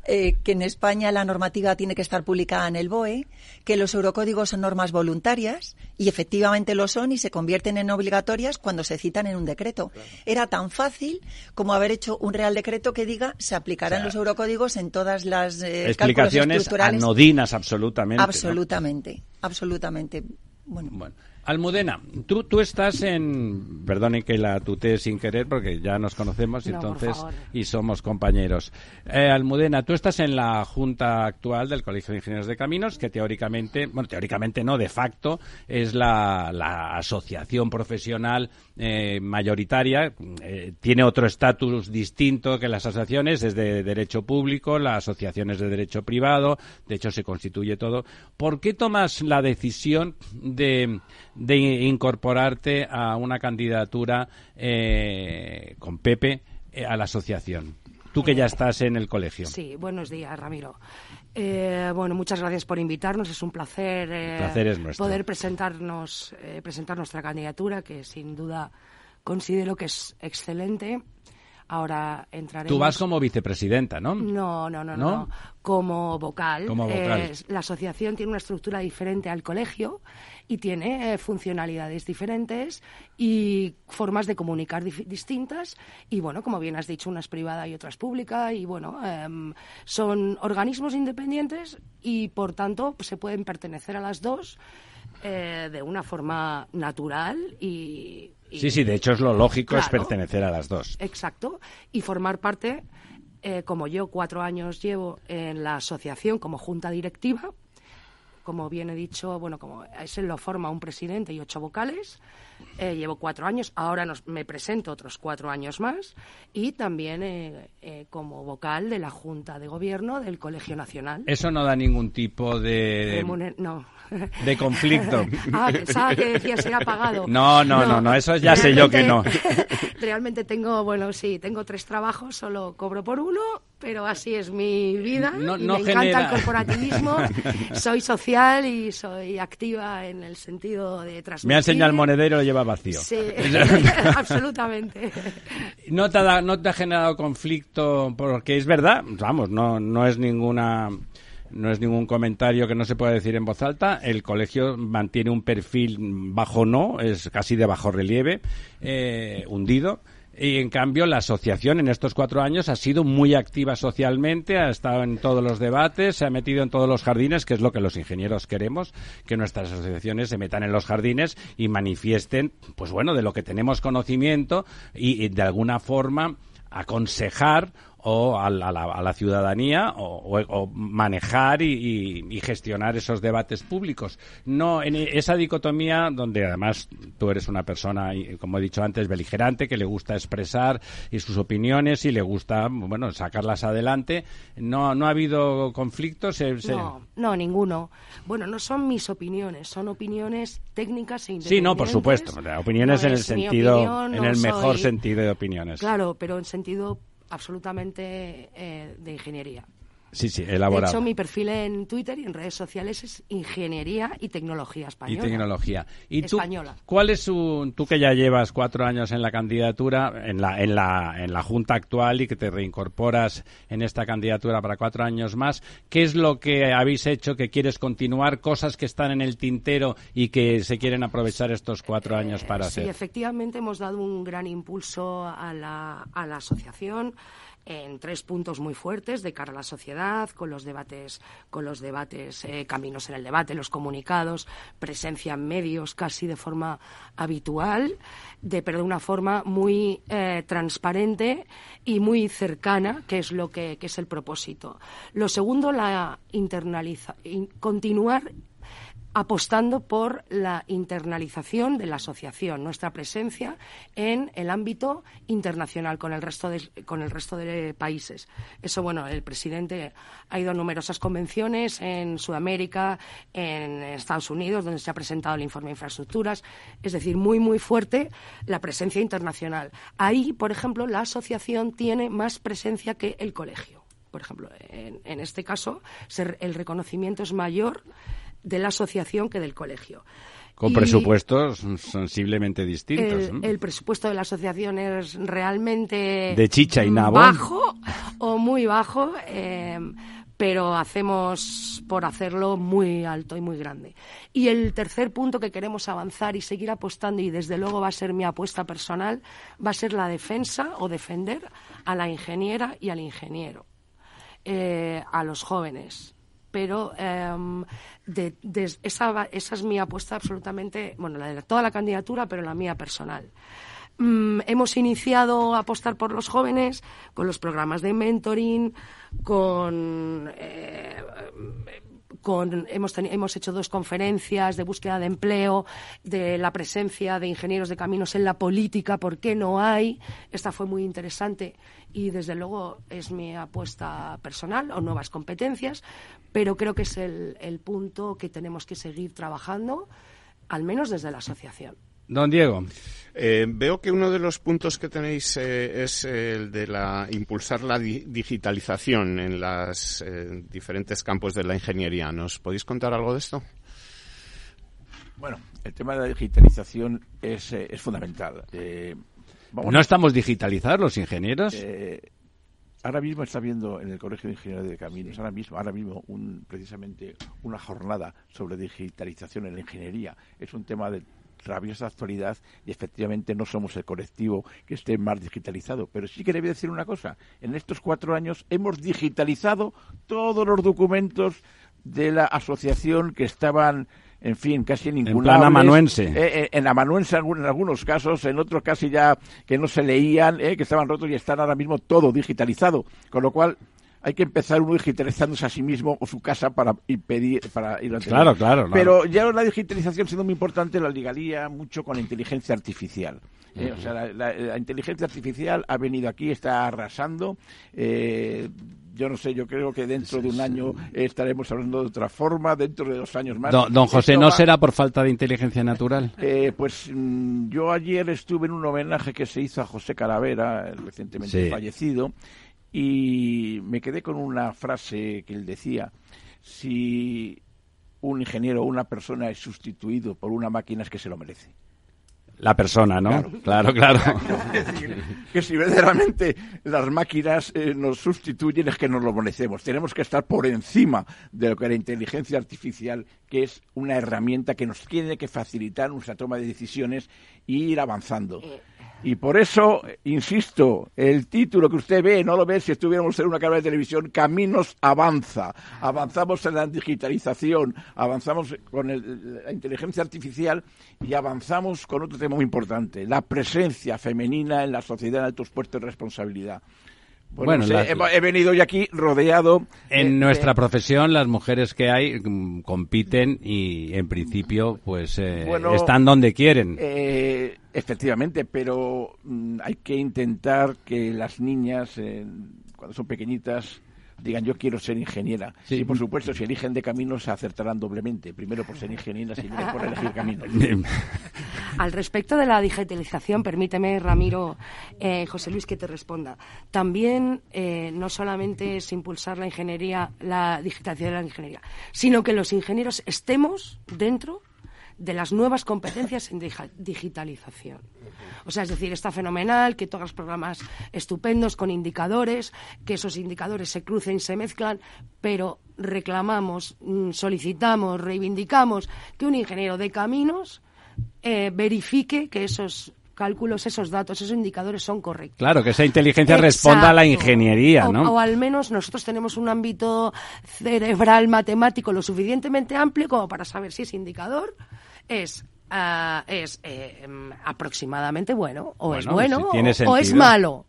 Eh, que en España la normativa tiene que estar publicada en el BOE, que los eurocódigos son normas voluntarias y efectivamente lo son y se convierten en obligatorias cuando se citan en un decreto. Era tan fácil como haber hecho un real decreto que diga se aplicarán los eurocódigos en todas las eh, explicaciones anodinas absolutamente. Absolutamente, absolutamente. bueno. Almudena, tú, tú estás en, perdone que la tutee sin querer porque ya nos conocemos entonces y somos compañeros. Eh, Almudena, tú estás en la junta actual del Colegio de Ingenieros de Caminos, que teóricamente, bueno, teóricamente no, de facto, es la, la asociación profesional eh, mayoritaria, eh, tiene otro estatus distinto que las asociaciones, es de derecho público, la asociación es de derecho privado, de hecho se constituye todo. ¿Por qué tomas la decisión de de incorporarte a una candidatura eh, con Pepe eh, a la asociación. Tú que ya estás en el colegio. Sí, buenos días, Ramiro. Eh, bueno, muchas gracias por invitarnos. Es un placer, poder presentarnos, presentar nuestra candidatura, que sin duda considero que es excelente. Ahora entraremos. Tú vas como vicepresidenta, ¿no? No, no, no, no. Como vocal. Como vocal. la asociación tiene una estructura diferente al colegio y tiene eh, funcionalidades diferentes y formas de comunicar distintas. Y bueno, como bien has dicho, una es privada y otra es pública. Y bueno, em, son organismos independientes y por tanto se pueden pertenecer a las dos eh, de una forma natural y, Sí, sí, de hecho es lo lógico es pertenecer a las dos. Exacto. Y formar parte, eh, como yo cuatro años llevo en la asociación como junta directiva, como bien he dicho, bueno, como ese lo forma un presidente y ocho vocales. Eh, llevo cuatro años, ahora me presento otros cuatro años más y también eh, eh, como vocal de la Junta de Gobierno del Colegio Nacional. Eso no da ningún tipo de... no. De conflicto. ah, pensaba que decía ser apagado. No, no, no, no, eso ya sé yo que no. Realmente tengo, bueno, sí, tengo tres trabajos, solo cobro por uno pero así es mi vida. No, me encanta el corporativismo. soy social y soy activa en el sentido de transmitir. Me ha enseñado el monedero, lo lleva vacío. Sí, absolutamente. ¿No te, ha, ¿No te ha generado conflicto? Porque es verdad, vamos, no, no es ninguna no es ningún comentario que no se pueda decir en voz alta. El colegio mantiene un perfil bajo no, es casi de bajo relieve, eh, hundido. Y en cambio, la asociación en estos cuatro años ha sido muy activa socialmente, ha estado en todos los debates, se ha metido en todos los jardines, que es lo que los ingenieros queremos, que nuestras asociaciones se metan en los jardines y manifiesten, pues bueno, de lo que tenemos conocimiento y, y de alguna forma aconsejar o a la, a la ciudadanía o, manejar y, gestionar esos debates públicos. No en esa dicotomía donde además tú eres una persona, como he dicho antes, beligerante, que le gusta expresar y sus opiniones y le gusta, bueno, sacarlas adelante. No, no ha habido conflictos. No, no, ninguno. Bueno, no son mis opiniones, son opiniones técnicas e independientes. Sí, no, por supuesto. Opiniones en el sentido, en el mejor sentido de opiniones. Claro, pero en sentido absolutamente eh, de ingeniería. Sí, sí, elaborado. De hecho, mi perfil en Twitter y en redes sociales es Ingeniería y Tecnología Española. Y Tecnología. ¿Y española. ¿Cuál es su, tú que ya llevas cuatro años en la candidatura, en la, en la, en la Junta actual y que te reincorporas en esta candidatura para cuatro años más, qué es lo que habéis hecho que quieres continuar, cosas que están en el tintero y que se quieren aprovechar estos cuatro años para hacer? Sí, efectivamente hemos dado un gran impulso a la, a la asociación en tres puntos muy fuertes de cara a la sociedad, con los debates, con los debates, eh, caminos en el debate, los comunicados, presencia en medios casi de forma habitual, pero de una forma muy eh, transparente y muy cercana, que es lo que, es el propósito. Lo segundo, la internaliza, continuar apostando por la internalización de la asociación, nuestra presencia en el ámbito internacional con el resto de, con el resto de países. Eso, bueno, el presidente ha ido a numerosas convenciones en Sudamérica, en Estados Unidos, donde se ha presentado el informe de infraestructuras, es decir, muy, muy fuerte la presencia internacional. Ahí, por ejemplo, la asociación tiene más presencia que el colegio. Por ejemplo, en, en este caso, el reconocimiento es mayor de la asociación que del colegio. Con presupuestos sensiblemente distintos. El, el, presupuesto de la asociación es realmente... De chicha y nabo. Bajo o muy bajo. Eh, pero hacemos por hacerlo muy alto y muy grande. Y el tercer punto que queremos avanzar y seguir apostando, y desde luego va a ser mi apuesta personal, va a ser la defensa o defender a la ingeniera y al ingeniero, eh, a los jóvenes. Pero em, esa, esa es mi apuesta absolutamente, bueno, la de toda la candidatura, pero la mía personal. Mm, hemos iniciado a apostar por los jóvenes con los programas de mentoring, con, eh, con hemos, hemos hecho dos conferencias de búsqueda de empleo, de la presencia de ingenieros de caminos en la política, ¿por qué no hay? Esta fue muy interesante y desde luego es mi apuesta personal o nuevas competencias, pero creo que es el, el punto que tenemos que seguir trabajando, al menos desde la asociación. Don Diego. Eh, veo que uno de los puntos que tenéis eh, es el de la impulsar la digitalización en los eh, diferentes campos de la ingeniería. ¿Nos podéis contar algo de esto? Bueno, el tema de la digitalización es, es fundamental. ¿No estamos digitalizados los ingenieros? ahora mismo está viendo en el Colegio de Ingenieros de Caminos, ahora mismo, ahora mismo un, precisamente una jornada sobre digitalización en la ingeniería. Es un tema de rabiosa actualidad y efectivamente no somos el colectivo que esté más digitalizado. Pero sí que le voy a decir una cosa. En estos cuatro años hemos digitalizado todos los documentos de la asociación que estaban en fin, casi ninguna. En amanuense. Eh, eh, en amanuense en algunos casos, en otros casi ya que no se leían, eh, que estaban rotos y están ahora mismo todo digitalizado. Con lo cual, hay que empezar uno digitalizándose a sí mismo o su casa para impedir para ir a claro, claro, claro, Pero ya la digitalización siendo muy importante la ligaría mucho con la inteligencia artificial. ¿eh? O sea, la, inteligencia artificial ha venido aquí, está arrasando. Eh, yo no sé, yo creo que dentro de un año estaremos hablando de otra forma, dentro de dos años más. Don, José, ¿no será por falta de inteligencia natural? Eh, pues mm, yo ayer estuve en un homenaje que se hizo a José Calavera, recientemente fallecido, y me quedé con una frase que él decía, si un ingeniero o una persona es sustituido por una máquina es que se lo merece. La persona, ¿no? Claro, claro. que si verdaderamente las máquinas eh, nos sustituyen es que nos lo merecemos. Tenemos que estar por encima de lo que la inteligencia artificial, que es una herramienta que nos tiene que facilitar nuestra toma de decisiones e ir avanzando. Eh, y por eso, insisto, el título que usted ve, no lo ve si estuviéramos en una cámara de televisión, Caminos Avanza. Avanzamos en la digitalización, avanzamos con la inteligencia artificial y avanzamos con otro tema muy importante, la presencia femenina en la sociedad en altos puestos de responsabilidad. Bueno, he, venido yo aquí rodeado. En nuestra profesión, las mujeres que hay mm, compiten y, en principio, pues eh, están donde quieren. Eh, efectivamente, pero mm, hay que intentar que las niñas, eh, cuando son pequeñitas, digan yo quiero ser ingeniera. Y por supuesto, si eligen de caminos se acertarán doblemente. Primero por ser ingeniera y luego por elegir caminos. Al respecto de la digitalización, permíteme, Ramiro, eh, José Luis, que te responda. También eh, no solamente es impulsar la ingeniería, la digitalización de la ingeniería, sino que los ingenieros estemos dentro de las nuevas competencias en digitalización. O sea, es decir, está fenomenal que todos los programas estupendos con indicadores, que esos indicadores se crucen, se mezclan, pero reclamamos, mm, solicitamos, reivindicamos que un ingeniero de caminos eh, verifique que esos cálculos, esos datos, esos indicadores son correctos. Claro, que esa inteligencia responda a la ingeniería, ¿no? O, al menos nosotros tenemos un ámbito cerebral matemático lo suficientemente amplio como para saber si ese indicador es ah, es eh, aproximadamente bueno, o es bueno, o, es malo.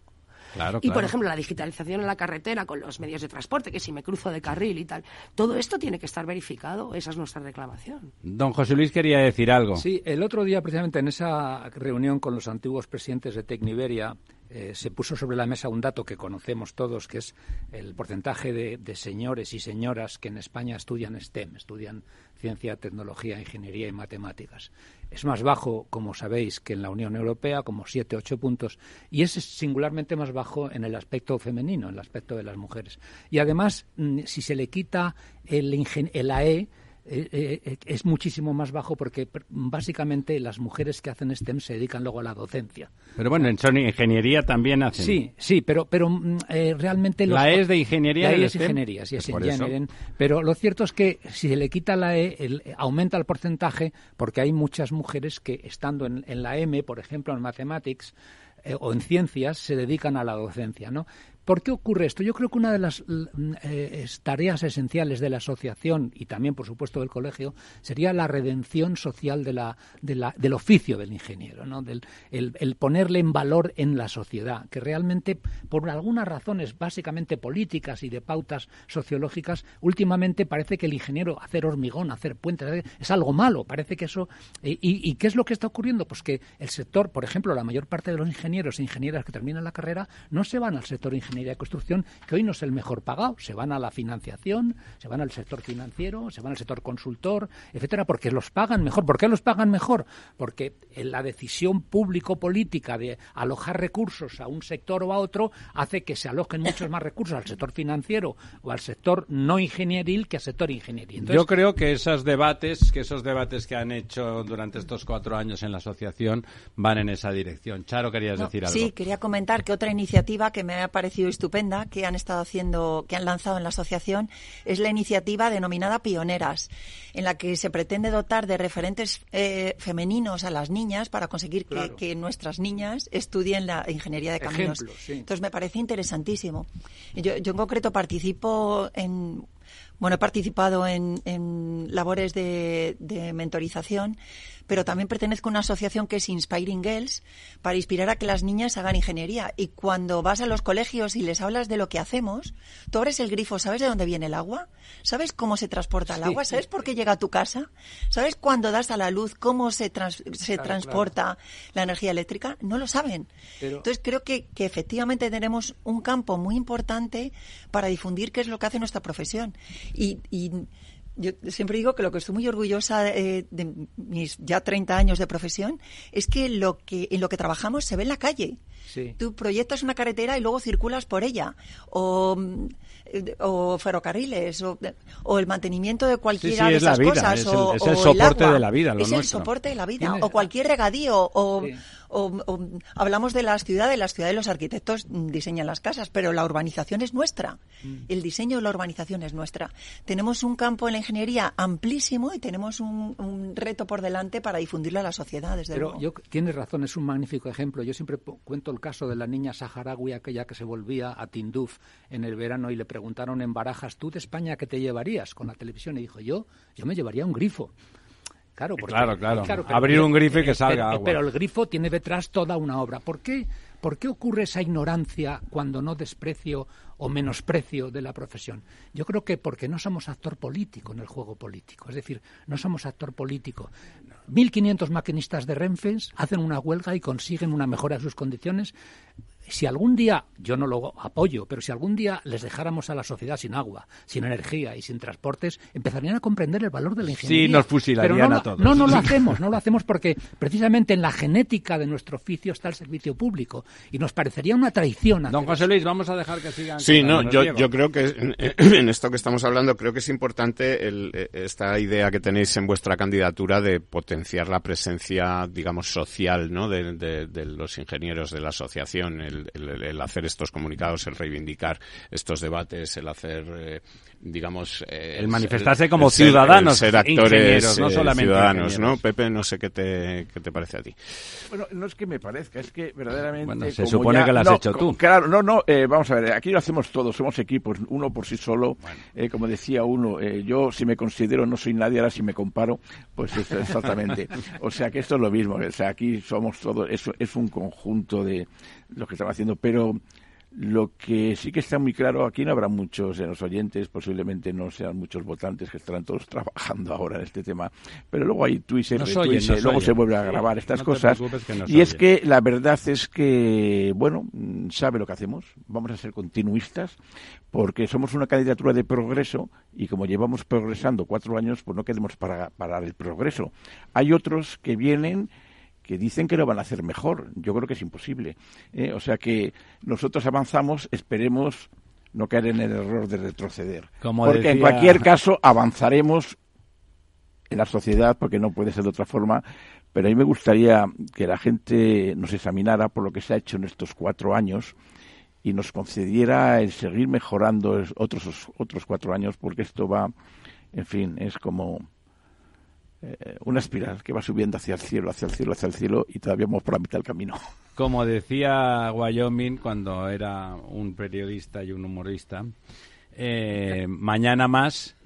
Y por ejemplo, la digitalización en la carretera con los medios de transporte, que si me cruzo de carril y tal, todo esto tiene que estar verificado, esa es nuestra reclamación. Don José Luis quería decir algo. Sí, el otro día precisamente en esa reunión con los antiguos presidentes de Tecniberia, eh, se puso sobre la mesa un dato que conocemos todos, que es el porcentaje de, de, señores y señoras que en España estudian STEM, estudian ciencia, tecnología, ingeniería y matemáticas. Es más bajo, como sabéis, que en la Unión Europea, como 7, 8 puntos, y es singularmente más bajo en el aspecto femenino, en el aspecto de las mujeres. Y además, mm, si se le quita el, el AE, eh, eh, es muchísimo más bajo porque básicamente las mujeres que hacen STEM se dedican luego a la docencia. Pero bueno, en Sony Ingeniería también hacen. Sí, sí, pero, pero mm, eh, realmente... la E es de Ingeniería. La E es Ingeniería, sí, es. Pero lo cierto es que si se le quita la E, aumenta el porcentaje porque hay muchas mujeres que estando en, en la M, por ejemplo, en Mathematics, o en ciencias se dedican a la docencia, ¿no? ¿Por qué ocurre esto? Yo creo que una de las eh, tareas esenciales de la asociación y también, por supuesto, del colegio sería la redención social del oficio del ingeniero, ¿no? El, ponerle en valor en la sociedad, que realmente, por algunas razones básicamente políticas y de pautas sociológicas, últimamente parece que el ingeniero hacer hormigón, hacer puentes, es algo malo. Parece que eso. y, y, qué es lo que está ocurriendo? Pues que el sector, por ejemplo, la mayor parte de los ingenieros e ingenieras que terminan la carrera no se van al sector ingeniería ingeniería de construcción, que hoy no es el mejor pagado. Se van a la financiación, se van al sector financiero, se van al sector consultor, etcétera, porque los pagan mejor. ¿Por qué los pagan mejor? Porque la decisión público-política de alojar recursos a un sector o a otro hace que se alojen muchos más recursos al sector financiero o al sector no ingenieril que al sector ingenieril. Yo creo que esos debates, que esos debates que han hecho durante estos cuatro años en la asociación van en esa dirección. Charo, querías decir algo. Sí, quería comentar que otra iniciativa que me ha parecido estupenda que han estado haciendo, que han lanzado en la asociación, es la iniciativa denominada Pioneras, en la que se pretende dotar de referentes eh, femeninos a las niñas para conseguir que, nuestras niñas estudien la ingeniería de caminos. Entonces me parece interesantísimo. Yo, yo en concreto participo en bueno, he participado en, labores de, mentorización, pero también pertenezco a una asociación que es Inspiring Girls para inspirar a que las niñas hagan ingeniería. Y cuando vas a los colegios y les hablas de lo que hacemos, tú abres el grifo, ¿sabes de dónde viene el agua? ¿Sabes cómo se transporta el agua? ¿Sabes por qué llega a tu casa? ¿Sabes cuándo das a la luz cómo se, se transporta la energía eléctrica? No lo saben. Entonces creo que, que efectivamente tenemos un campo muy importante para difundir qué es lo que hace nuestra profesión. Y, yo siempre digo que lo que estoy muy orgullosa de, mis ya 30 años de profesión es que lo que en lo que trabajamos se ve en la calle. Tú proyectas una carretera y luego circulas por ella. O, o ferrocarriles, o, el mantenimiento de cualquiera de esas cosas. Es el, o, es el soporte de la vida. es el soporte de la vida. O cualquier regadío. O, hablamos de las ciudades, las ciudades los arquitectos diseñan las casas, pero la urbanización es nuestra. Mm. El diseño de la urbanización es nuestra. Tenemos un campo en la ingeniería amplísimo y tenemos un, reto por delante para difundirlo a la sociedad, desde pero Yo, tienes razón, es un magnífico ejemplo. Yo siempre cuento el caso de la niña saharaui, aquella que se volvía a Tinduf en el verano y le preguntaron en Barajas, ¿tú de España qué te llevarías con la televisión? Y dijo, yo, yo me llevaría un grifo. Claro, claro, claro. Abrir un grifo y que salga agua. Pero el grifo tiene detrás toda una obra. ¿Por qué, ¿Por qué ocurre esa ignorancia cuando no desprecio o menosprecio de la profesión? Yo creo que porque no somos actor político en el juego político. Es decir, no somos actor político. 1.500 maquinistas de Renfe hacen una huelga y consiguen una mejora de sus condiciones si algún día, yo no lo apoyo, pero si algún día les dejáramos a la sociedad sin agua, sin energía y sin transportes, empezarían a comprender el valor de la ingeniería. Sí, nos fusilarían no, a todos. No, no lo hacemos, no lo hacemos porque precisamente en la genética de nuestro oficio está el servicio público y nos parecería una traición. Don José Luis, vamos a dejar que sigan. Sí, no, yo, yo, creo que en, esto que estamos hablando, creo que es importante el, esta idea que tenéis en vuestra candidatura de potenciar la presencia, digamos, social, ¿no? De, de los ingenieros de la asociación, el, hacer estos comunicados, el reivindicar estos debates, el hacer, eh, digamos... Eh, el manifestarse como ciudadanos, ser, actores no eh, solamente ciudadanos, ¿no? Pepe, no sé qué te, qué te parece a ti. Bueno, no es que me parezca, es que verdaderamente... se supone que lo has hecho tú. Claro, no, no, vamos a ver, aquí lo hacemos todos, somos equipos, uno por sí solo, como decía uno, yo si me considero no soy nadie, ahora si me comparo, pues eso, exactamente. o sea que esto es lo mismo, o sea, aquí somos todos, eso es un conjunto de, lo que estamos haciendo, pero lo que sí que está muy claro, aquí no habrá muchos en los oyentes, posiblemente no sean muchos votantes que estarán todos trabajando ahora en este tema, pero luego hay Twitter, luego se vuelve a grabar estas cosas. y es que la verdad es que, bueno, sabe lo que hacemos, vamos a ser continuistas, porque somos una candidatura de progreso y como llevamos progresando cuatro años, pues no queremos parar el progreso. Hay otros que vienen que dicen que lo van a hacer mejor. Yo creo que es imposible. ¿eh? O sea que nosotros avanzamos, esperemos no caer en el error de retroceder. Porque en cualquier caso avanzaremos en la sociedad, porque no puede ser de otra forma, pero a mí me gustaría que la gente nos examinara por lo que se ha hecho en estos cuatro años y nos concediera el seguir mejorando otros, otros cuatro años, porque esto va, en fin, es como eh, una espiral que va subiendo hacia el cielo, hacia el cielo, hacia el cielo, y todavía vamos por la mitad del camino. Como decía Wyoming cuando era un periodista y un humorista, eh, mañana más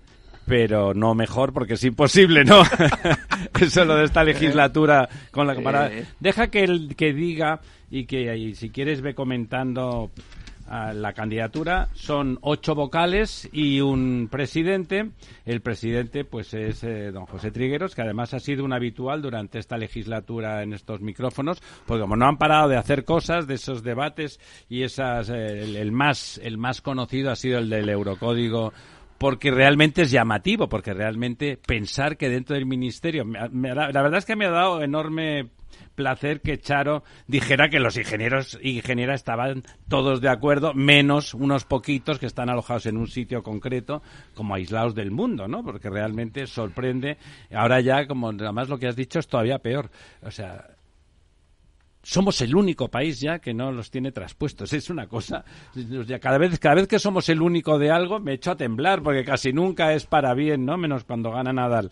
pero no mejor porque es imposible, ¿no? Eso lo de esta legislatura con la cámara. Eh. Deja que el que diga y que si quieres ve comentando la candidatura son ocho vocales y un presidente. El presidente, pues, es eh, don José Trigueros, que además ha sido un habitual durante esta legislatura en estos micrófonos, porque como no han parado de hacer cosas, de esos debates y esas, eh, el, más, el más conocido ha sido el del Eurocódigo porque realmente es llamativo, porque realmente pensar que dentro del ministerio, la verdad es que me ha dado enorme placer que Charo dijera que los ingenieros y ingenieras estaban todos de acuerdo, menos unos poquitos que están alojados en un sitio concreto, como aislados del mundo, ¿no? Porque realmente sorprende. Ahora ya, como además lo que has dicho es todavía peor. O sea, somos el único país ya que no los tiene traspuestos. Es una cosa. Cada vez, que somos el único de algo, me echo a temblar, porque casi nunca es para bien, ¿no? Menos cuando gana Nadal.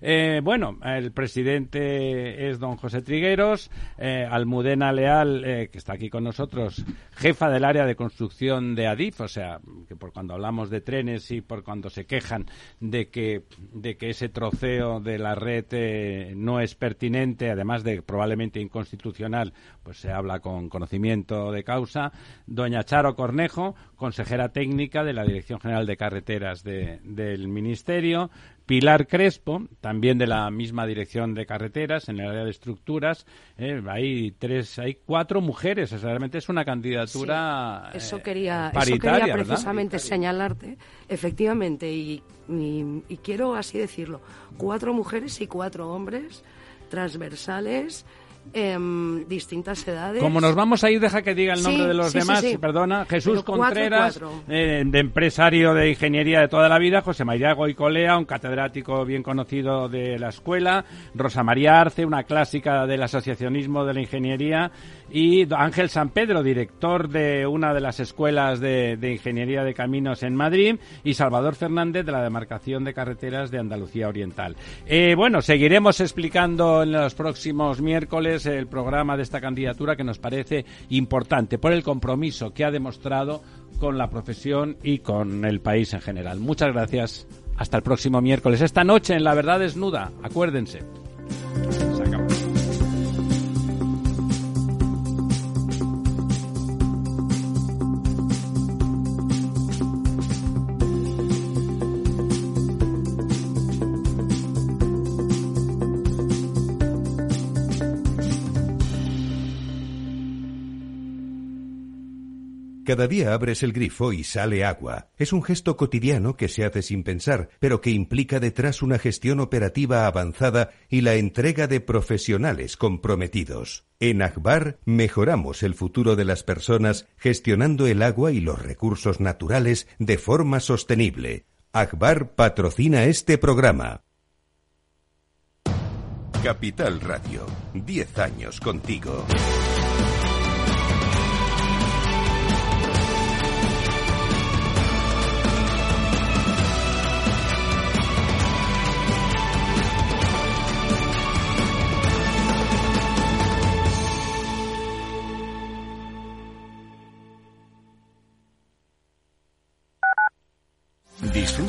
Eh, bueno, el presidente es don José Trigueros, eh, Almudena Leal, eh, que está aquí con nosotros, jefa del área de construcción de Adif, o sea, que por cuando hablamos de trenes y por cuando se quejan de que, de que ese troceo de la red no es pertinente, además de probablemente inconstitucional, pues se habla con conocimiento de causa. Doña Charo Cornejo, consejera técnica de la Dirección General de Carreteras del Ministerio. Pilar Crespo, también de la misma dirección de carreteras en el área de estructuras. Eh, hay tres, hay cuatro mujeres. realmente es una candidatura eso quería, eso quería precisamente señalarte, efectivamente, y, y quiero así decirlo, cuatro mujeres y cuatro hombres transversales Em, distintas edades. Como nos vamos a ir, deja que diga el nombre de los demás. Perdona, Jesús Contreras, eh, de empresario de ingeniería de toda la vida, José María Goicolea, un catedrático bien conocido de la escuela, Rosa María Arce, una clásica del asociacionismo de la ingeniería, y Ángel San Pedro, director de una de las escuelas de, ingeniería de caminos en Madrid, y Salvador Fernández de la demarcación de carreteras de Andalucía Oriental. Eh, bueno, seguiremos explicando en los próximos miércoles el programa de esta candidatura que nos parece importante por el compromiso que ha demostrado con la profesión y con el país en general. Muchas gracias. Hasta el próximo miércoles. Esta noche en La Verdad Desnuda. Acuérdense. Cada día abres el grifo y sale agua. Es un gesto cotidiano que se hace sin pensar, pero que implica detrás una gestión operativa avanzada y la entrega de profesionales comprometidos. En Akbar mejoramos el futuro de las personas gestionando el agua y los recursos naturales de forma sostenible. Akbar patrocina este programa. Capital Radio, 10 años contigo.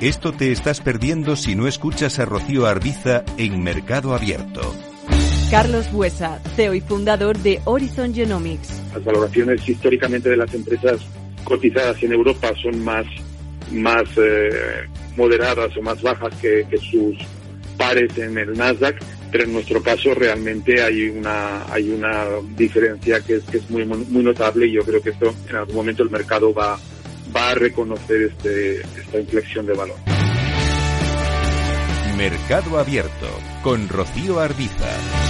Esto te estás perdiendo si no escuchas a Rocío Arbiza en Mercado Abierto. Carlos Buesa, CEO y fundador de Horizon Genomics. Las valoraciones históricamente de las empresas cotizadas en Europa son más, más eh, moderadas o más bajas que, sus pares en el Nasdaq, pero en nuestro caso realmente hay una, hay una diferencia que es, que es muy, muy notable y yo creo que esto en algún momento el mercado va, va a reconocer este, esta inflexión de valor. Mercado Abierto con Rocío Arbiza.